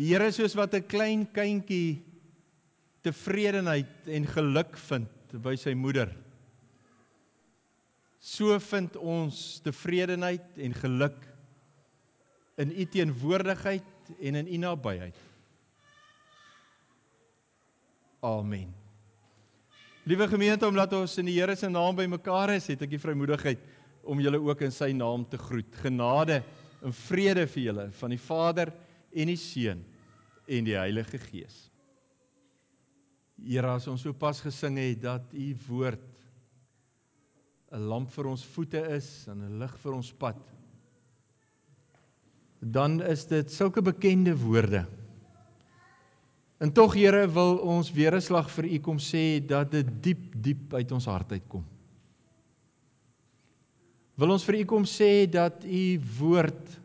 Here soos wat 'n klein kindjie tevredenheid en geluk vind by sy moeder. So vind ons tevredenheid en geluk in u teenwoordigheid en in u nabyheid. Amen. Liewe gemeente, omdat ons in die Here se naam bymekaar is, het ek die vrymoedigheid om julle ook in sy naam te groet. Genade en vrede vir julle van die Vader en die Seun en die Heilige Gees. Here, as ons so pas gesing het dat u woord 'n lamp vir ons voete is en 'n lig vir ons pad, dan is dit sulke bekende woorde. En tog Here wil ons weer 'n slag vir u kom sê dat dit diep diep uit ons hart uitkom. Wil ons vir u kom sê dat u woord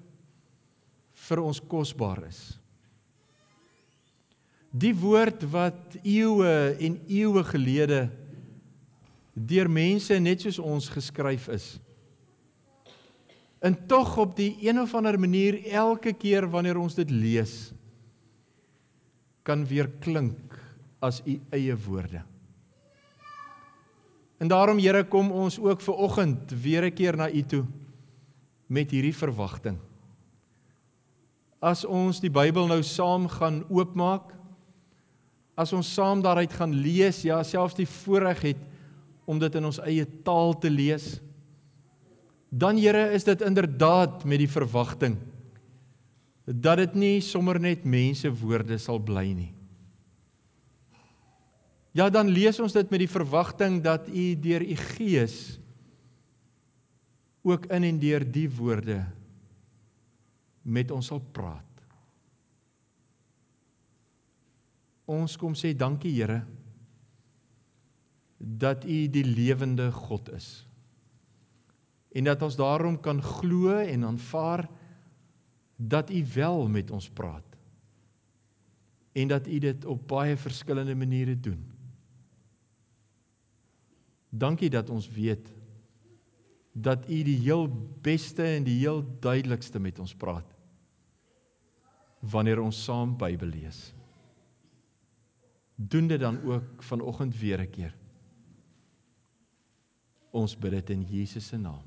vir ons kosbaar is. Die woord wat eeue en eeue gelede deur mense net soos ons geskryf is. En tog op die een of ander manier elke keer wanneer ons dit lees kan weer klink as u eie woorde. En daarom Here kom ons ook ver oggend weer 'n keer na u toe met hierdie verwagting. As ons die Bybel nou saam gaan oopmaak, as ons saam daaruit gaan lees, ja, selfs die voorreg het om dit in ons eie taal te lees, dan Here is dit inderdaad met die verwagting dat dit nie sommer net mense woorde sal bly nie. Ja, dan lees ons dit met die verwagting dat U deur U Gees ook in en deur die woorde met ons sal praat. Ons kom sê dankie Here dat U die lewende God is. En dat ons daarom kan glo en aanvaar dat U wel met ons praat. En dat U dit op baie verskillende maniere doen. Dankie dat ons weet dat U die heel beste en die heel duidelikste met ons praat wanneer ons saam Bybel lees. Doen dit dan ook vanoggend weer 'n keer. Ons bid dit in Jesus se naam.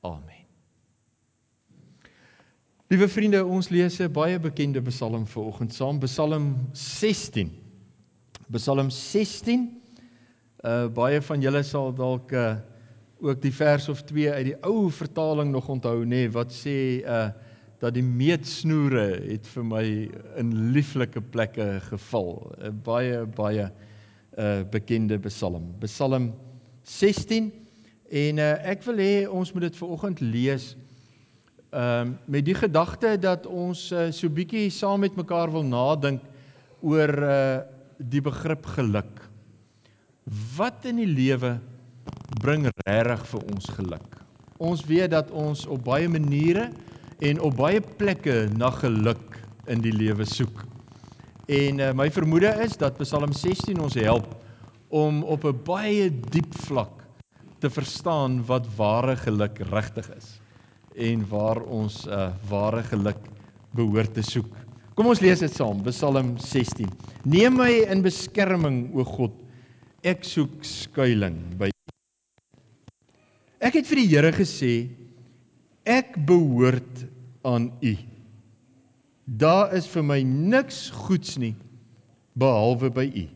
Amen. Liewe vriende, ons lees 'n baie bekende Psalm vanoggend saam, Psalm 16. Psalm 16 Uh baie van julle sal dalk uh ook die vers of twee uit die ou vertaling nog onthou nê nee, wat sê uh dat die meetsnoere het vir my in lieflike plekke geval. 'n uh, Baie baie uh bekende Psalm. Psalm 16 en uh ek wil hê ons moet dit vanoggend lees ehm uh, met die gedagte dat ons uh, so bietjie saam met mekaar wil nadink oor uh die begrip geluk. Wat in die lewe bring regtig vir ons geluk? Ons weet dat ons op baie maniere en op baie plekke na geluk in die lewe soek. En uh, my vermoede is dat Psalm 16 ons help om op 'n baie diep vlak te verstaan wat ware geluk regtig is en waar ons uh, ware geluk behoort te soek. Kom ons lees dit saam, Psalm 16. Neem my in beskerming, o God, ek soek skuilings by Ek het vir die Here gesê ek behoort aan U. Daar is vir my niks goeds nie behalwe by U.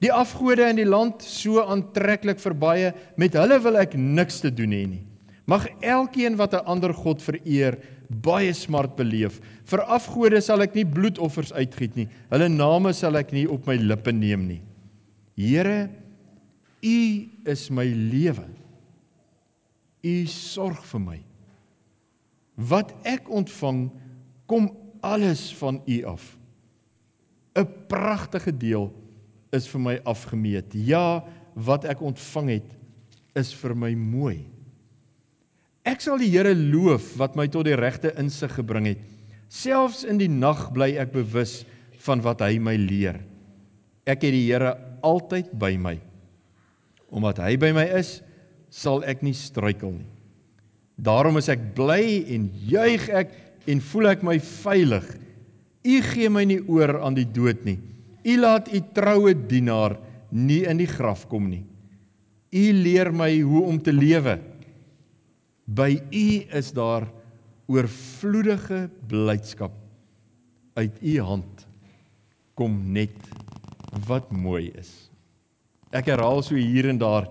Die afgode in die land so aantreklik vir baie, met hulle wil ek niks te doen hê nie. Mag elkeen wat 'n ander god vereer, baie smart beleef. Vir afgode sal ek nie bloedoffers uitgiet nie. Hulle name sal ek nie op my lippe neem nie. Here, U is my lewe. U sorg vir my. Wat ek ontvang, kom alles van U af. 'n Pragtige deel is vir my afgemeet. Ja, wat ek ontvang het, is vir my mooi. Ek sal die Here loof wat my tot die regte insig gebring het. Selfs in die nag bly ek bewus van wat hy my leer. Ek het die Here altyd by my. Omdat hy by my is, sal ek nie struikel nie. Daarom is ek bly en juig ek en voel ek my veilig. U gee my nie oor aan die dood nie. U laat u troue dienaar nie in die graf kom nie. U leer my hoe om te lewe. By u is daar oorvloedige blydskap. Uit u hand kom net wat mooi is. Ek herhaal so hier en daar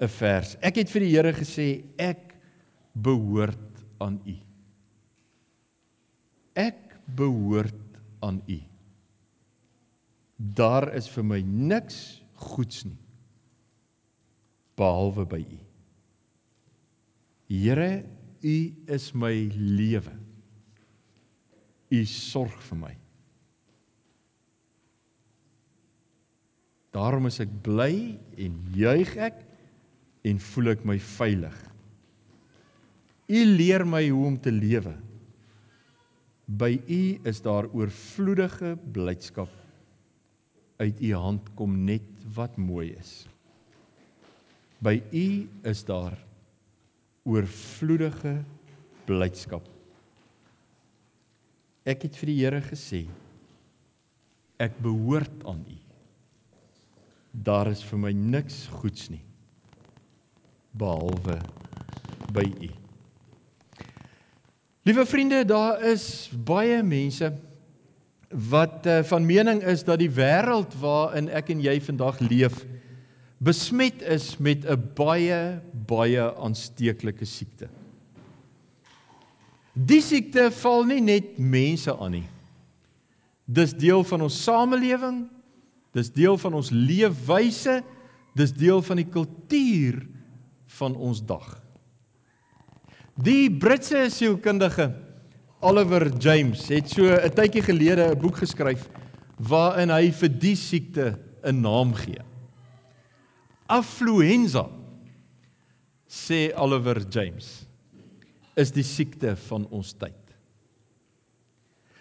'n vers. Ek het vir die Here gesê ek behoort aan u. Ek behoort aan u. Daar is vir my niks goeds nie behalwe by u. Here, u is my lewe. U sorg vir my. Daarom is ek bly en juig ek en voel ek my veilig. U leer my hoe om te lewe. By u is daar oorvloedige blydskap. Uit u hand kom net wat mooi is. By u is daar oorvloedige blydskap. Ek het vir die Here gesê ek behoort aan u. Daar is vir my niks goeds nie behalwe by u. Liewe vriende, daar is baie mense wat uh, van mening is dat die wêreld waarin ek en jy vandag leef besmet is met 'n baie baie aansteeklike siekte. Die siekte val nie net mense aan nie. Dis deel van ons samelewing. Dis deel van ons leefwyse. Dis deel van die kultuur van ons dag. Die Britse sielkundige Oliver James het so 'n tydjie gelede 'n boek geskryf waarin hy vir die siekte 'n naam gee. Affluenza sê Oliver James is die siekte van ons tyd.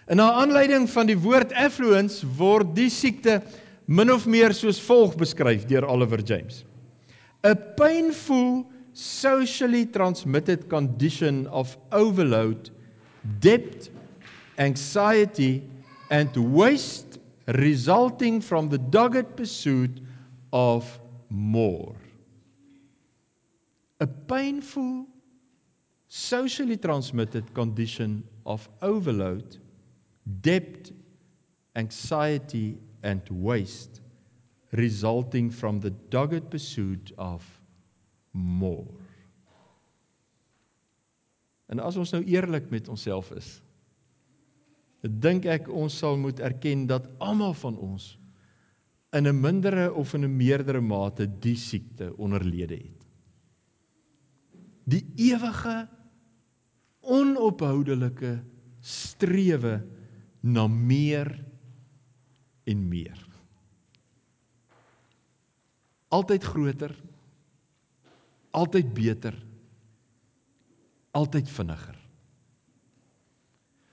In na aanleiding van die woord affluence word die siekte min of meer soos volg beskryf deur Oliver James. A painful socially transmitted condition of overload, debt, anxiety, and waste resulting from the dogged pursuit of more. A painful socially transmitted condition of overload, debt, anxiety, and waste resulting from the dogged pursuit of more. En as ons nou eerlik met onsself is, dink ek ons sal moet erken dat almal van ons in 'n mindere of in 'n meerdere mate die siekte onderlede het. Die ewige onophoudelike strewe na meer en meer. Altyd groter, altyd beter, altyd vinniger.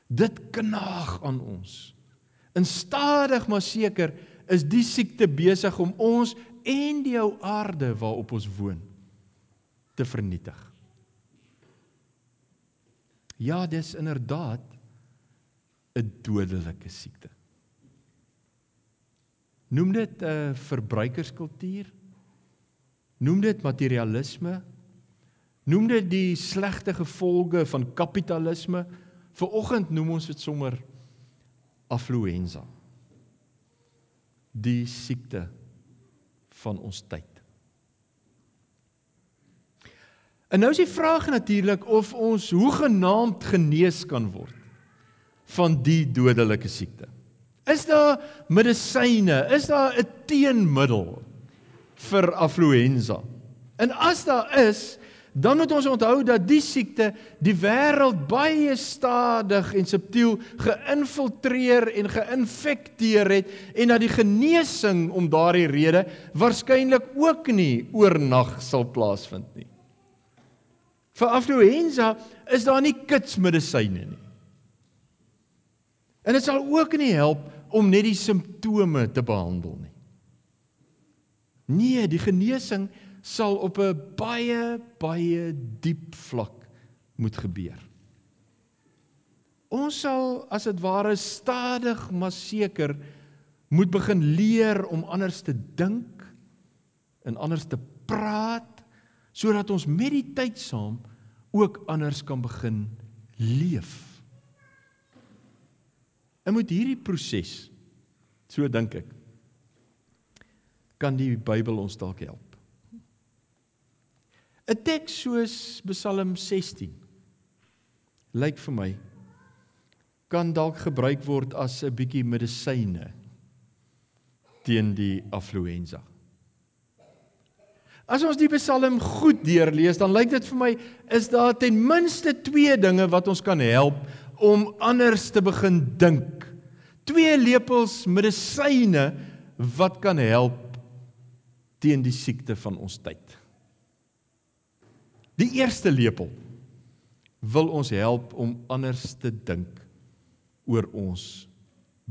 Dit knaag aan ons. Instadig maar seker is die siekte besig om ons en die ou aarde waarop ons woon te vernietig. Ja, dis inderdaad 'n dodelike siekte. Noem dit 'n verbruikerskultuur? Noem dit materialisme? Noem dit die slegte gevolge van kapitalisme? Viroggend noem ons dit sommer affluenza. Die siekte van ons tyd. En nou is die vraag natuurlik of ons hoegenaamd genees kan word van die dodelike siekte. Is daar medisyne? Is daar 'n teenmiddel vir affluenza. En as daar is, dan moet ons onthou dat die siekte die wêreld baie stadig en subtiel geïnfiltreer en geïnfekteer het en dat die genesing om daardie rede waarskynlik ook nie oornag sal plaasvind nie. Vir affluenza is daar nie kitsmedisyne nie. En dit sal ook nie help om net die simptome te behandel nie. Nee, die genesing sal op 'n baie baie diep vlak moet gebeur. Ons sal as dit ware stadig maar seker moet begin leer om anders te dink en anders te praat sodat ons met die tyd saam ook anders kan begin leef. En met hierdie proses so dink ek kan die Bybel ons dalk help. 'n Teks soos Psalm 16 lyk vir my kan dalk gebruik word as 'n bietjie medisyne teen die affluenza. As ons die Psalm goed deurlees, dan lyk dit vir my is daar ten minste twee dinge wat ons kan help om anders te begin dink. Twee lepels medisyne wat kan help teen die siekte van ons tyd. Die eerste lepel wil ons help om anders te dink oor ons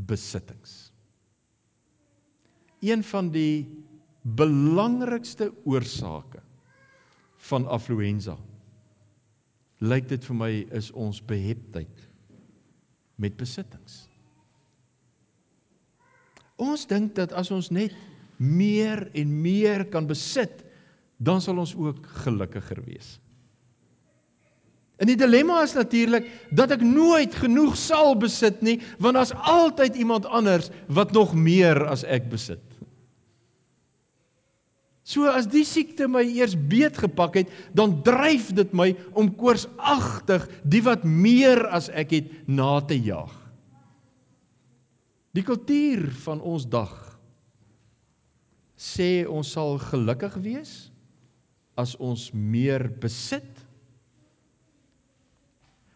besittings. Een van die belangrikste oorsake van affluenza lyk dit vir my is ons beheptheid met besittings. Ons dink dat as ons net meer en meer kan besit, dan sal ons ook gelukkiger wees. En die dilemma is natuurlik dat ek nooit genoeg sal besit nie, want daar's altyd iemand anders wat nog meer as ek besit. So as die siekte my eers beet gepak het, dan dryf dit my om koorsagtig die wat meer as ek het na te jaag. Die kultuur van ons dag sê ons sal gelukkig wees as ons meer besit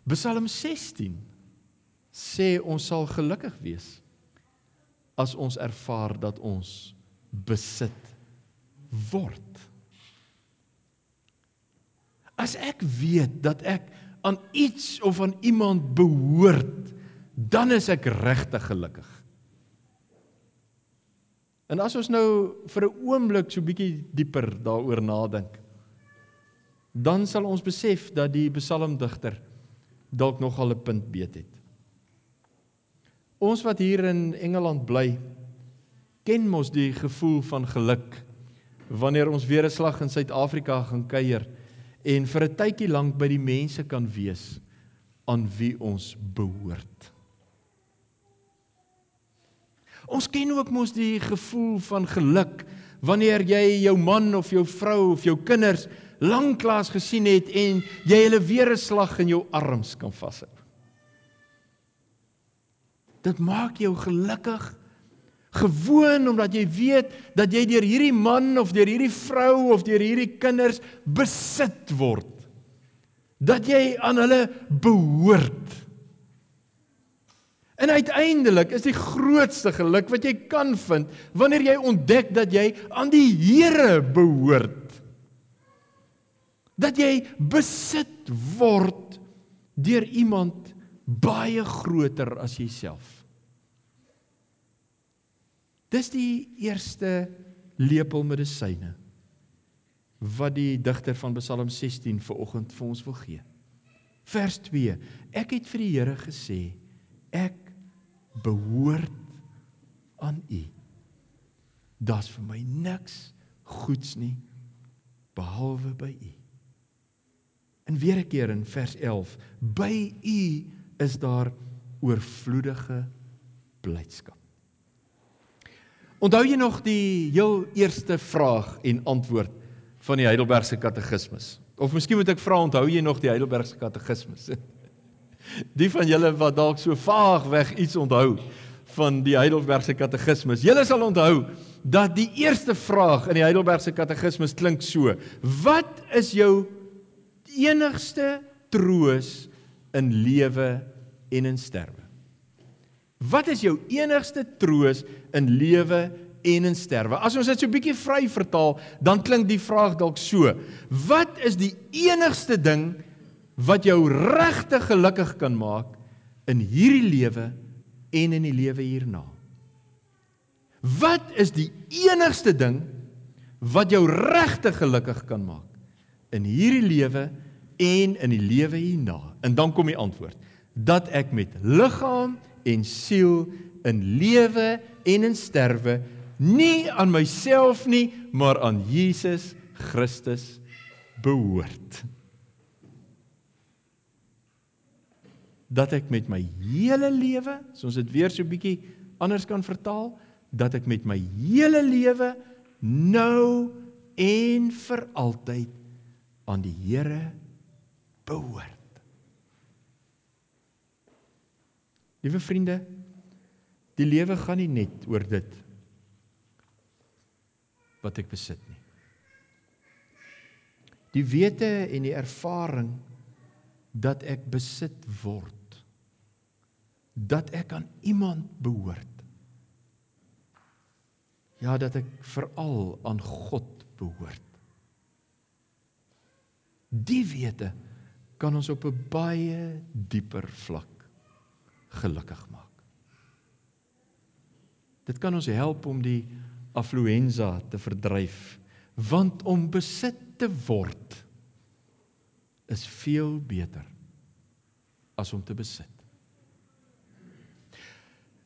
Psalm 16 sê ons sal gelukkig wees as ons ervaar dat ons besit word. As ek weet dat ek aan iets of aan iemand behoort, dan is ek regtig gelukkig. En as ons nou vir 'n oomblik so bietjie dieper daaroor nadink, dan sal ons besef dat die psalmdigter dalk nogal 'n punt beet het. Ons wat hier in Engeland bly, ken mos die gevoel van geluk wanneer ons weer 'n slag in Suid-Afrika gaan kuier en vir 'n tydjie lank by die mense kan wees aan wie ons behoort. Ons ken ook mos die gevoel van geluk wanneer jy jou man of jou vrou of jou kinders lanklaas gesien het en jy hulle weer 'n slag in jou arms kan vashou. Dit maak jou gelukkig gewoon omdat jy weet dat jy deur hierdie man of deur hierdie vrou of deur hierdie kinders besit word. Dat jy aan hulle behoort. En uiteindelik is die grootste geluk wat jy kan vind wanneer jy ontdek dat jy aan die Here behoort dat jy besit word deur iemand baie groter as jouself. Dis die eerste lepel medisyne wat die digter van Psalm 16 vir oggend vir ons wil gee. Vers 2. Ek het vir die Here gesê, ek behoort aan U. Daar's vir my niks goeds nie behalwe by U. En weer 'n keer in vers 11, by U is daar oorvloedige blydskap. Onthou jy nog die heel eerste vraag en antwoord van die Heidelbergse Katekismes? Of miskien moet ek vra, onthou jy nog die Heidelbergse Katekismes? Die van julle wat dalk so vaag weg iets onthou van die Heidelbergse Katekismes. Julle sal onthou dat die eerste vraag in die Heidelbergse Katekismes klink so: Wat is jou enigste troos in lewe en in sterwe. Wat is jou enigste troos in lewe en in sterwe? As ons dit so bietjie vry vertaal, dan klink die vraag dalk so: Wat is die enigste ding wat jou regtig gelukkig kan maak in hierdie lewe en in die lewe hierna? Wat is die enigste ding wat jou regtig gelukkig kan maak in hierdie lewe en in die lewe hierna. En dan kom die antwoord. dat ek met liggaam en siel in lewe en in sterwe nie aan myself nie, maar aan Jesus Christus behoort. Dat ek met my hele lewe, as ons dit weer so bietjie anders kan vertaal, dat ek met my hele lewe nou en vir altyd aan die Here behoort. Liewe vriende, die lewe gaan nie net oor dit wat ek besit nie. Die wete en die ervaring dat ek besit word. Dat ek aan iemand behoort. Ja, dat ek veral aan God behoort. Die wete kan ons op 'n baie dieper vlak gelukkig maak. Dit kan ons help om die affluenza te verdryf, want om besit te word is veel beter as om te besit.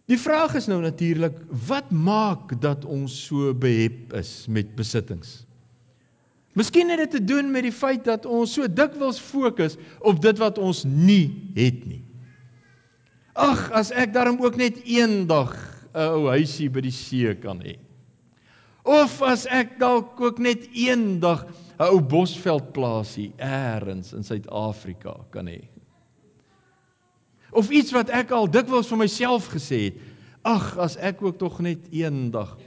Die vraag is nou natuurlik, wat maak dat ons so behep is met besittings? Miskien het dit te doen met die feit dat ons so dikwels fokus op dit wat ons nie het nie. Ag, as ek darm ook net eendag 'n ou huisie by die see kan hê. Of as ek dalk ook net eendag 'n ou bosveldplaasie eers in Suid-Afrika kan hê. Of iets wat ek al dikwels vir myself gesê het, ag as ek ook tog net eendag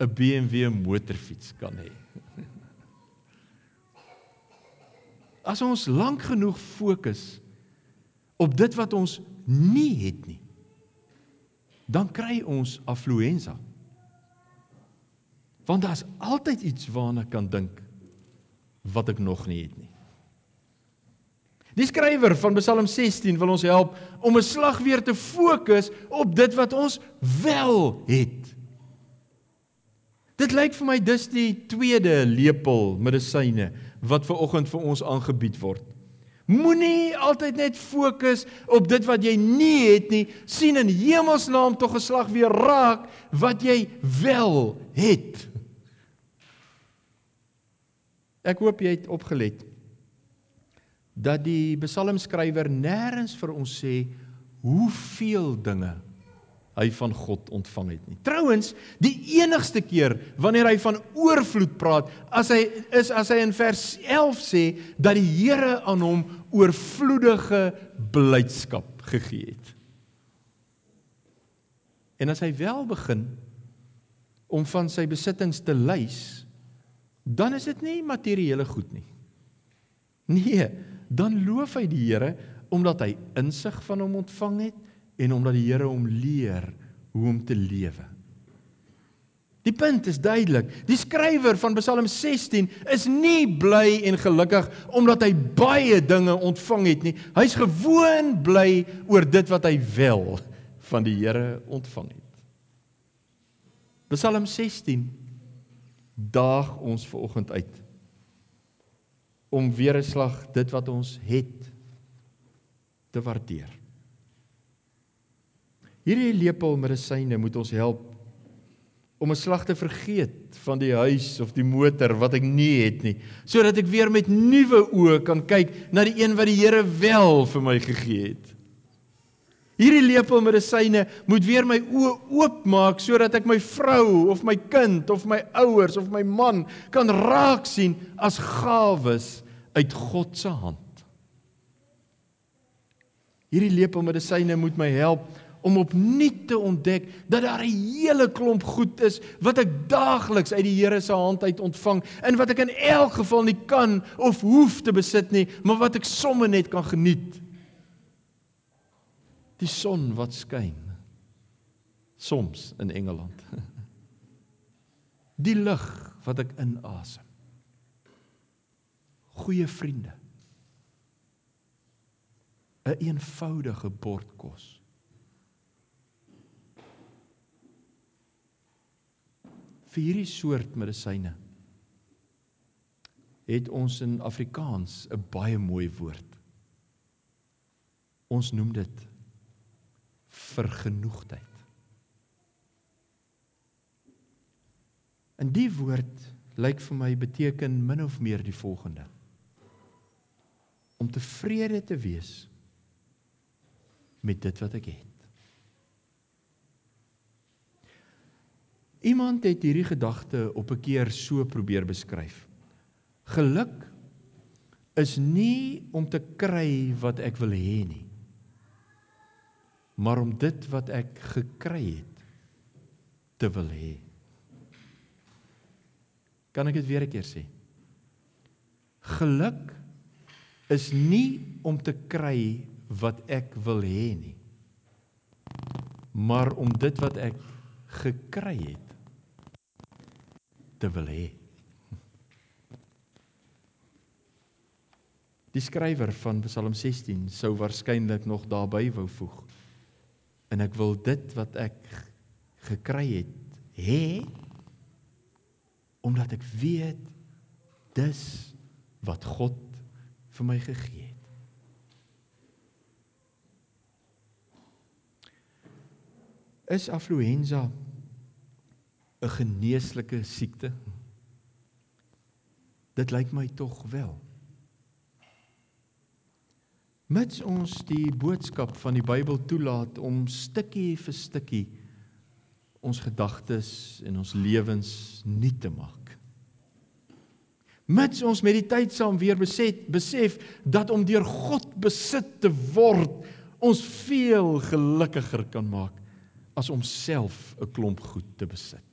'n BMW motorfiets kan hê. As ons lank genoeg fokus op dit wat ons nie het nie, dan kry ons affluenza. Want daar's altyd iets waarna kan dink wat ek nog nie het nie. Die skrywer van Psalm 16 wil ons help om 'n slag weer te fokus op dit wat ons wel het. Dit lyk vir my dis die tweede lepel medisyne wat ver oggend vir ons aangebied word. Moenie altyd net fokus op dit wat jy nie het nie. sien in hemelsnaam tog geslag weer raak wat jy wel het. Ek hoop jy het opgelet dat die psalmskrywer nêrens vir ons sê hoeveel dinge hy van God ontvang het nie. Trouwens, die enigste keer wanneer hy van oorvloed praat, as hy is as hy in vers 11 sê dat die Here aan hom oorvloedige blydskap gegee het. En as hy wel begin om van sy besittings te lys, dan is dit nie materiële goed nie. Nee, dan loof hy die Here omdat hy insig van hom ontvang het en omdat die Here hom leer hoe om te lewe. Die punt is duidelik. Die skrywer van Psalm 16 is nie bly en gelukkig omdat hy baie dinge ontvang het nie. Hy's gewoon bly oor dit wat hy wel van die Here ontvang het. Psalm 16 daag ons ver oggend uit om weer 'n slag dit wat ons het te waardeer. Hierdie lepel medisyne moet ons help om 'n slag te vergeet van die huis of die motor wat ek nie het nie, sodat ek weer met nuwe oë kan kyk na die een wat die Here wel vir my gegee het. Hierdie lepel medisyne moet weer my oë oopmaak sodat ek my vrou of my kind of my ouers of my man kan raak sien as gawes uit God se hand. Hierdie lepel medisyne moet my help om opnuut te ontdek dat daar 'n hele klomp goed is wat ek daagliks uit die Here se hand uit ontvang en wat ek in elk geval nie kan of hoef te besit nie, maar wat ek sommer net kan geniet die son wat skyn. Soms in Engeland. Die lig wat ek inasem. Goeie vriende. 'n een eenvoudige bord kos vir hierdie soort medisyne het ons in Afrikaans 'n baie mooi woord. Ons noem dit vergenoegdheid. En die woord lyk vir my beteken min of meer die volgende: om tevrede te wees met dit wat ek het. Iemand het hierdie gedagte op 'n keer so probeer beskryf. Geluk is nie om te kry wat ek wil hê nie, maar om dit wat ek gekry het te wil hê. Kan ek dit weer 'n keer sê? Geluk is nie om te kry wat ek wil hê nie, maar om dit wat ek gekry het te wil hê. Die skrywer van Psalm 16 sou waarskynlik nog daarby wou voeg. En ek wil dit wat ek gekry het hê omdat ek weet dis wat God vir my gegee het. Is affluenza 'n geneeslike siekte? Dit lyk my tog wel. Mits ons die boodskap van die Bybel toelaat om stukkie vir stukkie ons gedagtes en ons lewens nuut te maak. Mits ons met die tyd saam weer beset besef dat om deur God besit te word ons veel gelukkiger kan maak as om self 'n klomp goed te besit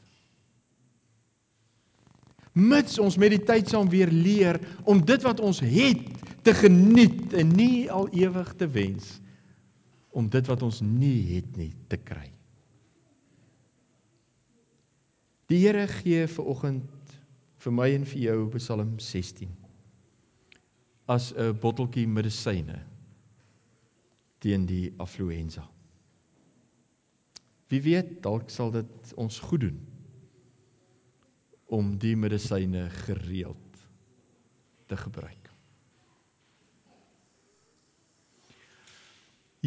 mits ons met die tyd saam weer leer om dit wat ons het te geniet en nie al ewig te wens om dit wat ons nie het nie te kry. Die Here gee vir oggend vir my en vir jou Psalm 16 as 'n botteltjie medisyne teen die affluenza. Wie weet, dalk sal dit ons goed doen om die medisyne gereeld te gebruik.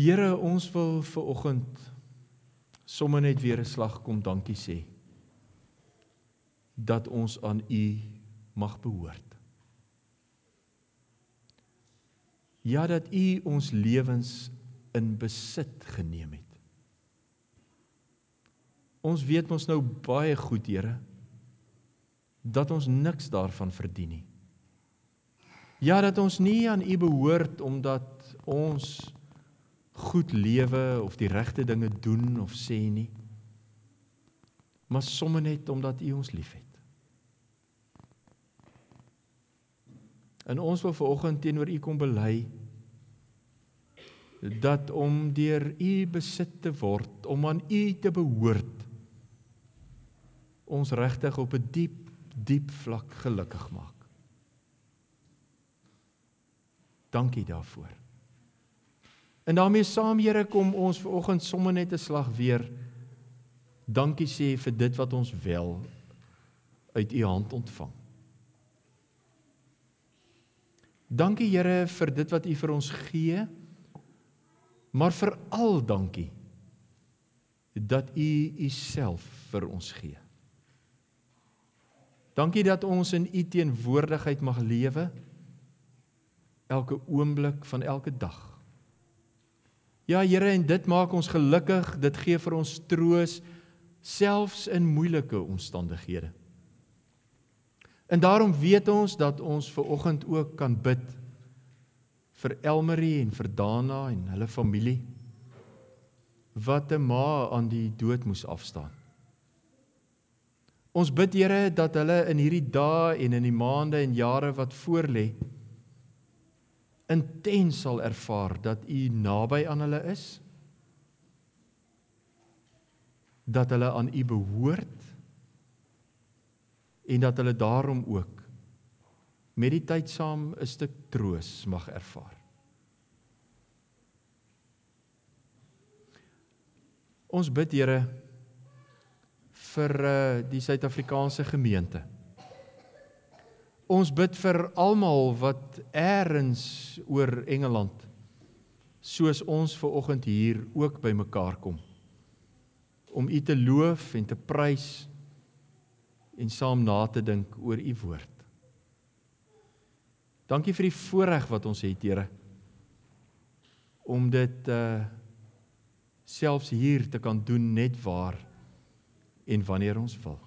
Here, ons wil ver oggend sommer net weer 'n slag kom dankie sê dat ons aan U mag behoort. Ja dat U ons lewens in besit geneem het. Ons weet mos nou baie goed, Here, dat ons niks daarvan verdien nie. Ja dat ons nie aan U behoort omdat ons goed lewe of die regte dinge doen of sê nie. Maar sommer net omdat U ons liefhet. En ons wil vanoggend teenoor U kom bely dat om deur U besit te word, om aan U te behoort, ons regtig op 'n diep diep vlak gelukkig maak. Dankie daarvoor. En daarmee saam Here kom ons ver oggend sommer net 'n slag weer dankie sê vir dit wat ons wel uit u hand ontvang. Dankie Here vir dit wat u vir ons gee. Maar veral dankie dat u u self vir ons gee. Dankie dat ons in U teenwoordigheid mag lewe elke oomblik van elke dag. Ja Here en dit maak ons gelukkig, dit gee vir ons troos selfs in moeilike omstandighede. En daarom weet ons dat ons ver oggend ook kan bid vir Elmarie en vir Dana en hulle familie wat 'n ma aan die dood moes afstaan. Ons bid Here dat hulle in hierdie dae en in die maande en jare wat voorlê intens sal ervaar dat U naby aan hulle is. Dat hulle aan U behoort en dat hulle daarom ook met die tyd saam 'n stuk troos mag ervaar. Ons bid Here vir uh, die Suid-Afrikaanse gemeente. Ons bid vir almal wat eers oor Engeland soos ons ver oggend hier ook bymekaar kom om U te loof en te prys en saam na te dink oor U woord. Dankie vir die voorreg wat ons het, Here, om dit uh selfs hier te kan doen net waar en wanneer ons wil.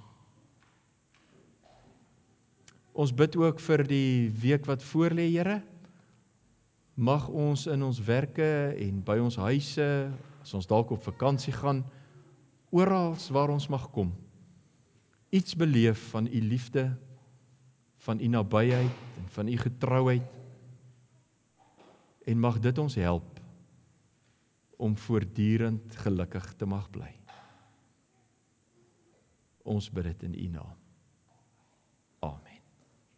Ons bid ook vir die week wat voorlê, Here. Mag ons in ons werke en by ons huise, as ons dalk op vakansie gaan, oral waar ons mag kom, iets beleef van u liefde, van u nabyheid en van u getrouheid. En mag dit ons help om voortdurend gelukkig te mag bly. Ons bid dit in U naam.